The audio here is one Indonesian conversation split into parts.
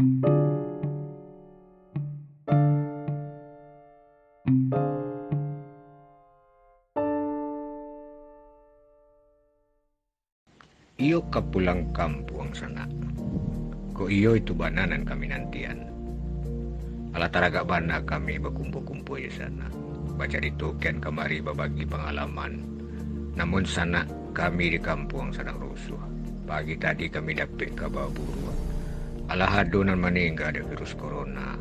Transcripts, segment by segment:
Iyo ka pulang kampung sana. Ko iyo itu bananan kami nantian. Ala taraga bana kami berkumpul-kumpul di sana. Baca di token kemari berbagi pengalaman. Namun sana kami di kampung sedang rusuh. Pagi tadi kami dapat kabar buruk. Ala hadunan meninggal ada virus corona.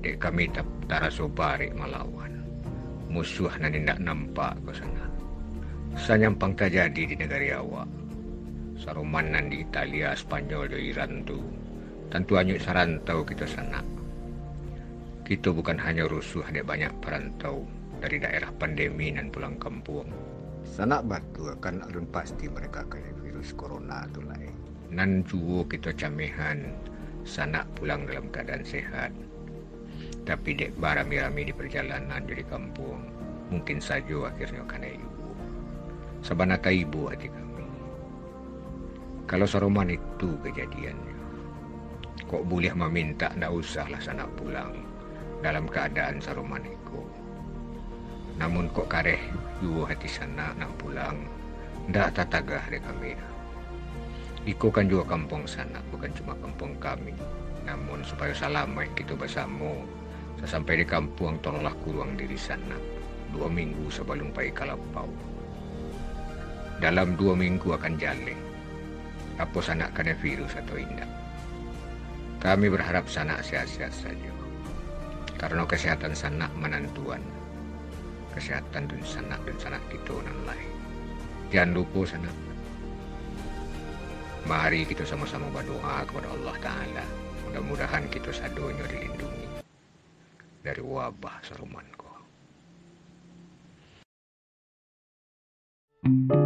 Dek kami tak taraso bari melawan. Musuh nan tidak nampak ke sana. Sanyampang terjadi di negara awak sarumanan di Italia, Spanyol, di Iran tu. Tentu hanya sarantau kita sana. Kita bukan hanya rusuh, ada banyak perantau dari daerah pandemi dan pulang kampung. Sanak batu akan alun pasti mereka kena virus corona tu lain. Nan juo kita camehan sanak pulang dalam keadaan sehat. Tapi dek barami-rami di perjalanan jadi kampung, mungkin saja akhirnya kena ibu. Sabanata ibu hati kami. Kalau Saruman itu kejadiannya. Kok boleh meminta ndak usahlah sana pulang dalam keadaan Saruman itu. Namun kok kareh dua hati sana nak pulang ndak tatagah de kami. Iko kan juga kampung sana, bukan cuma kampung kami. Namun supaya salamai kita bersama, sesampai di kampung tolonglah kurang diri sana. Dua minggu sebelum pai kalapau. Dalam dua minggu akan jalan apa sanak kena virus atau tidak. Kami berharap sanak sehat-sehat saja. Karena kesehatan sanak menentuan. Kesehatan dan sanak dan sanak kita dan lain. Jangan lupa sanak. Mari kita sama-sama berdoa kepada Allah Ta'ala. Mudah-mudahan kita sadonya dilindungi dari wabah seruman kau. thank you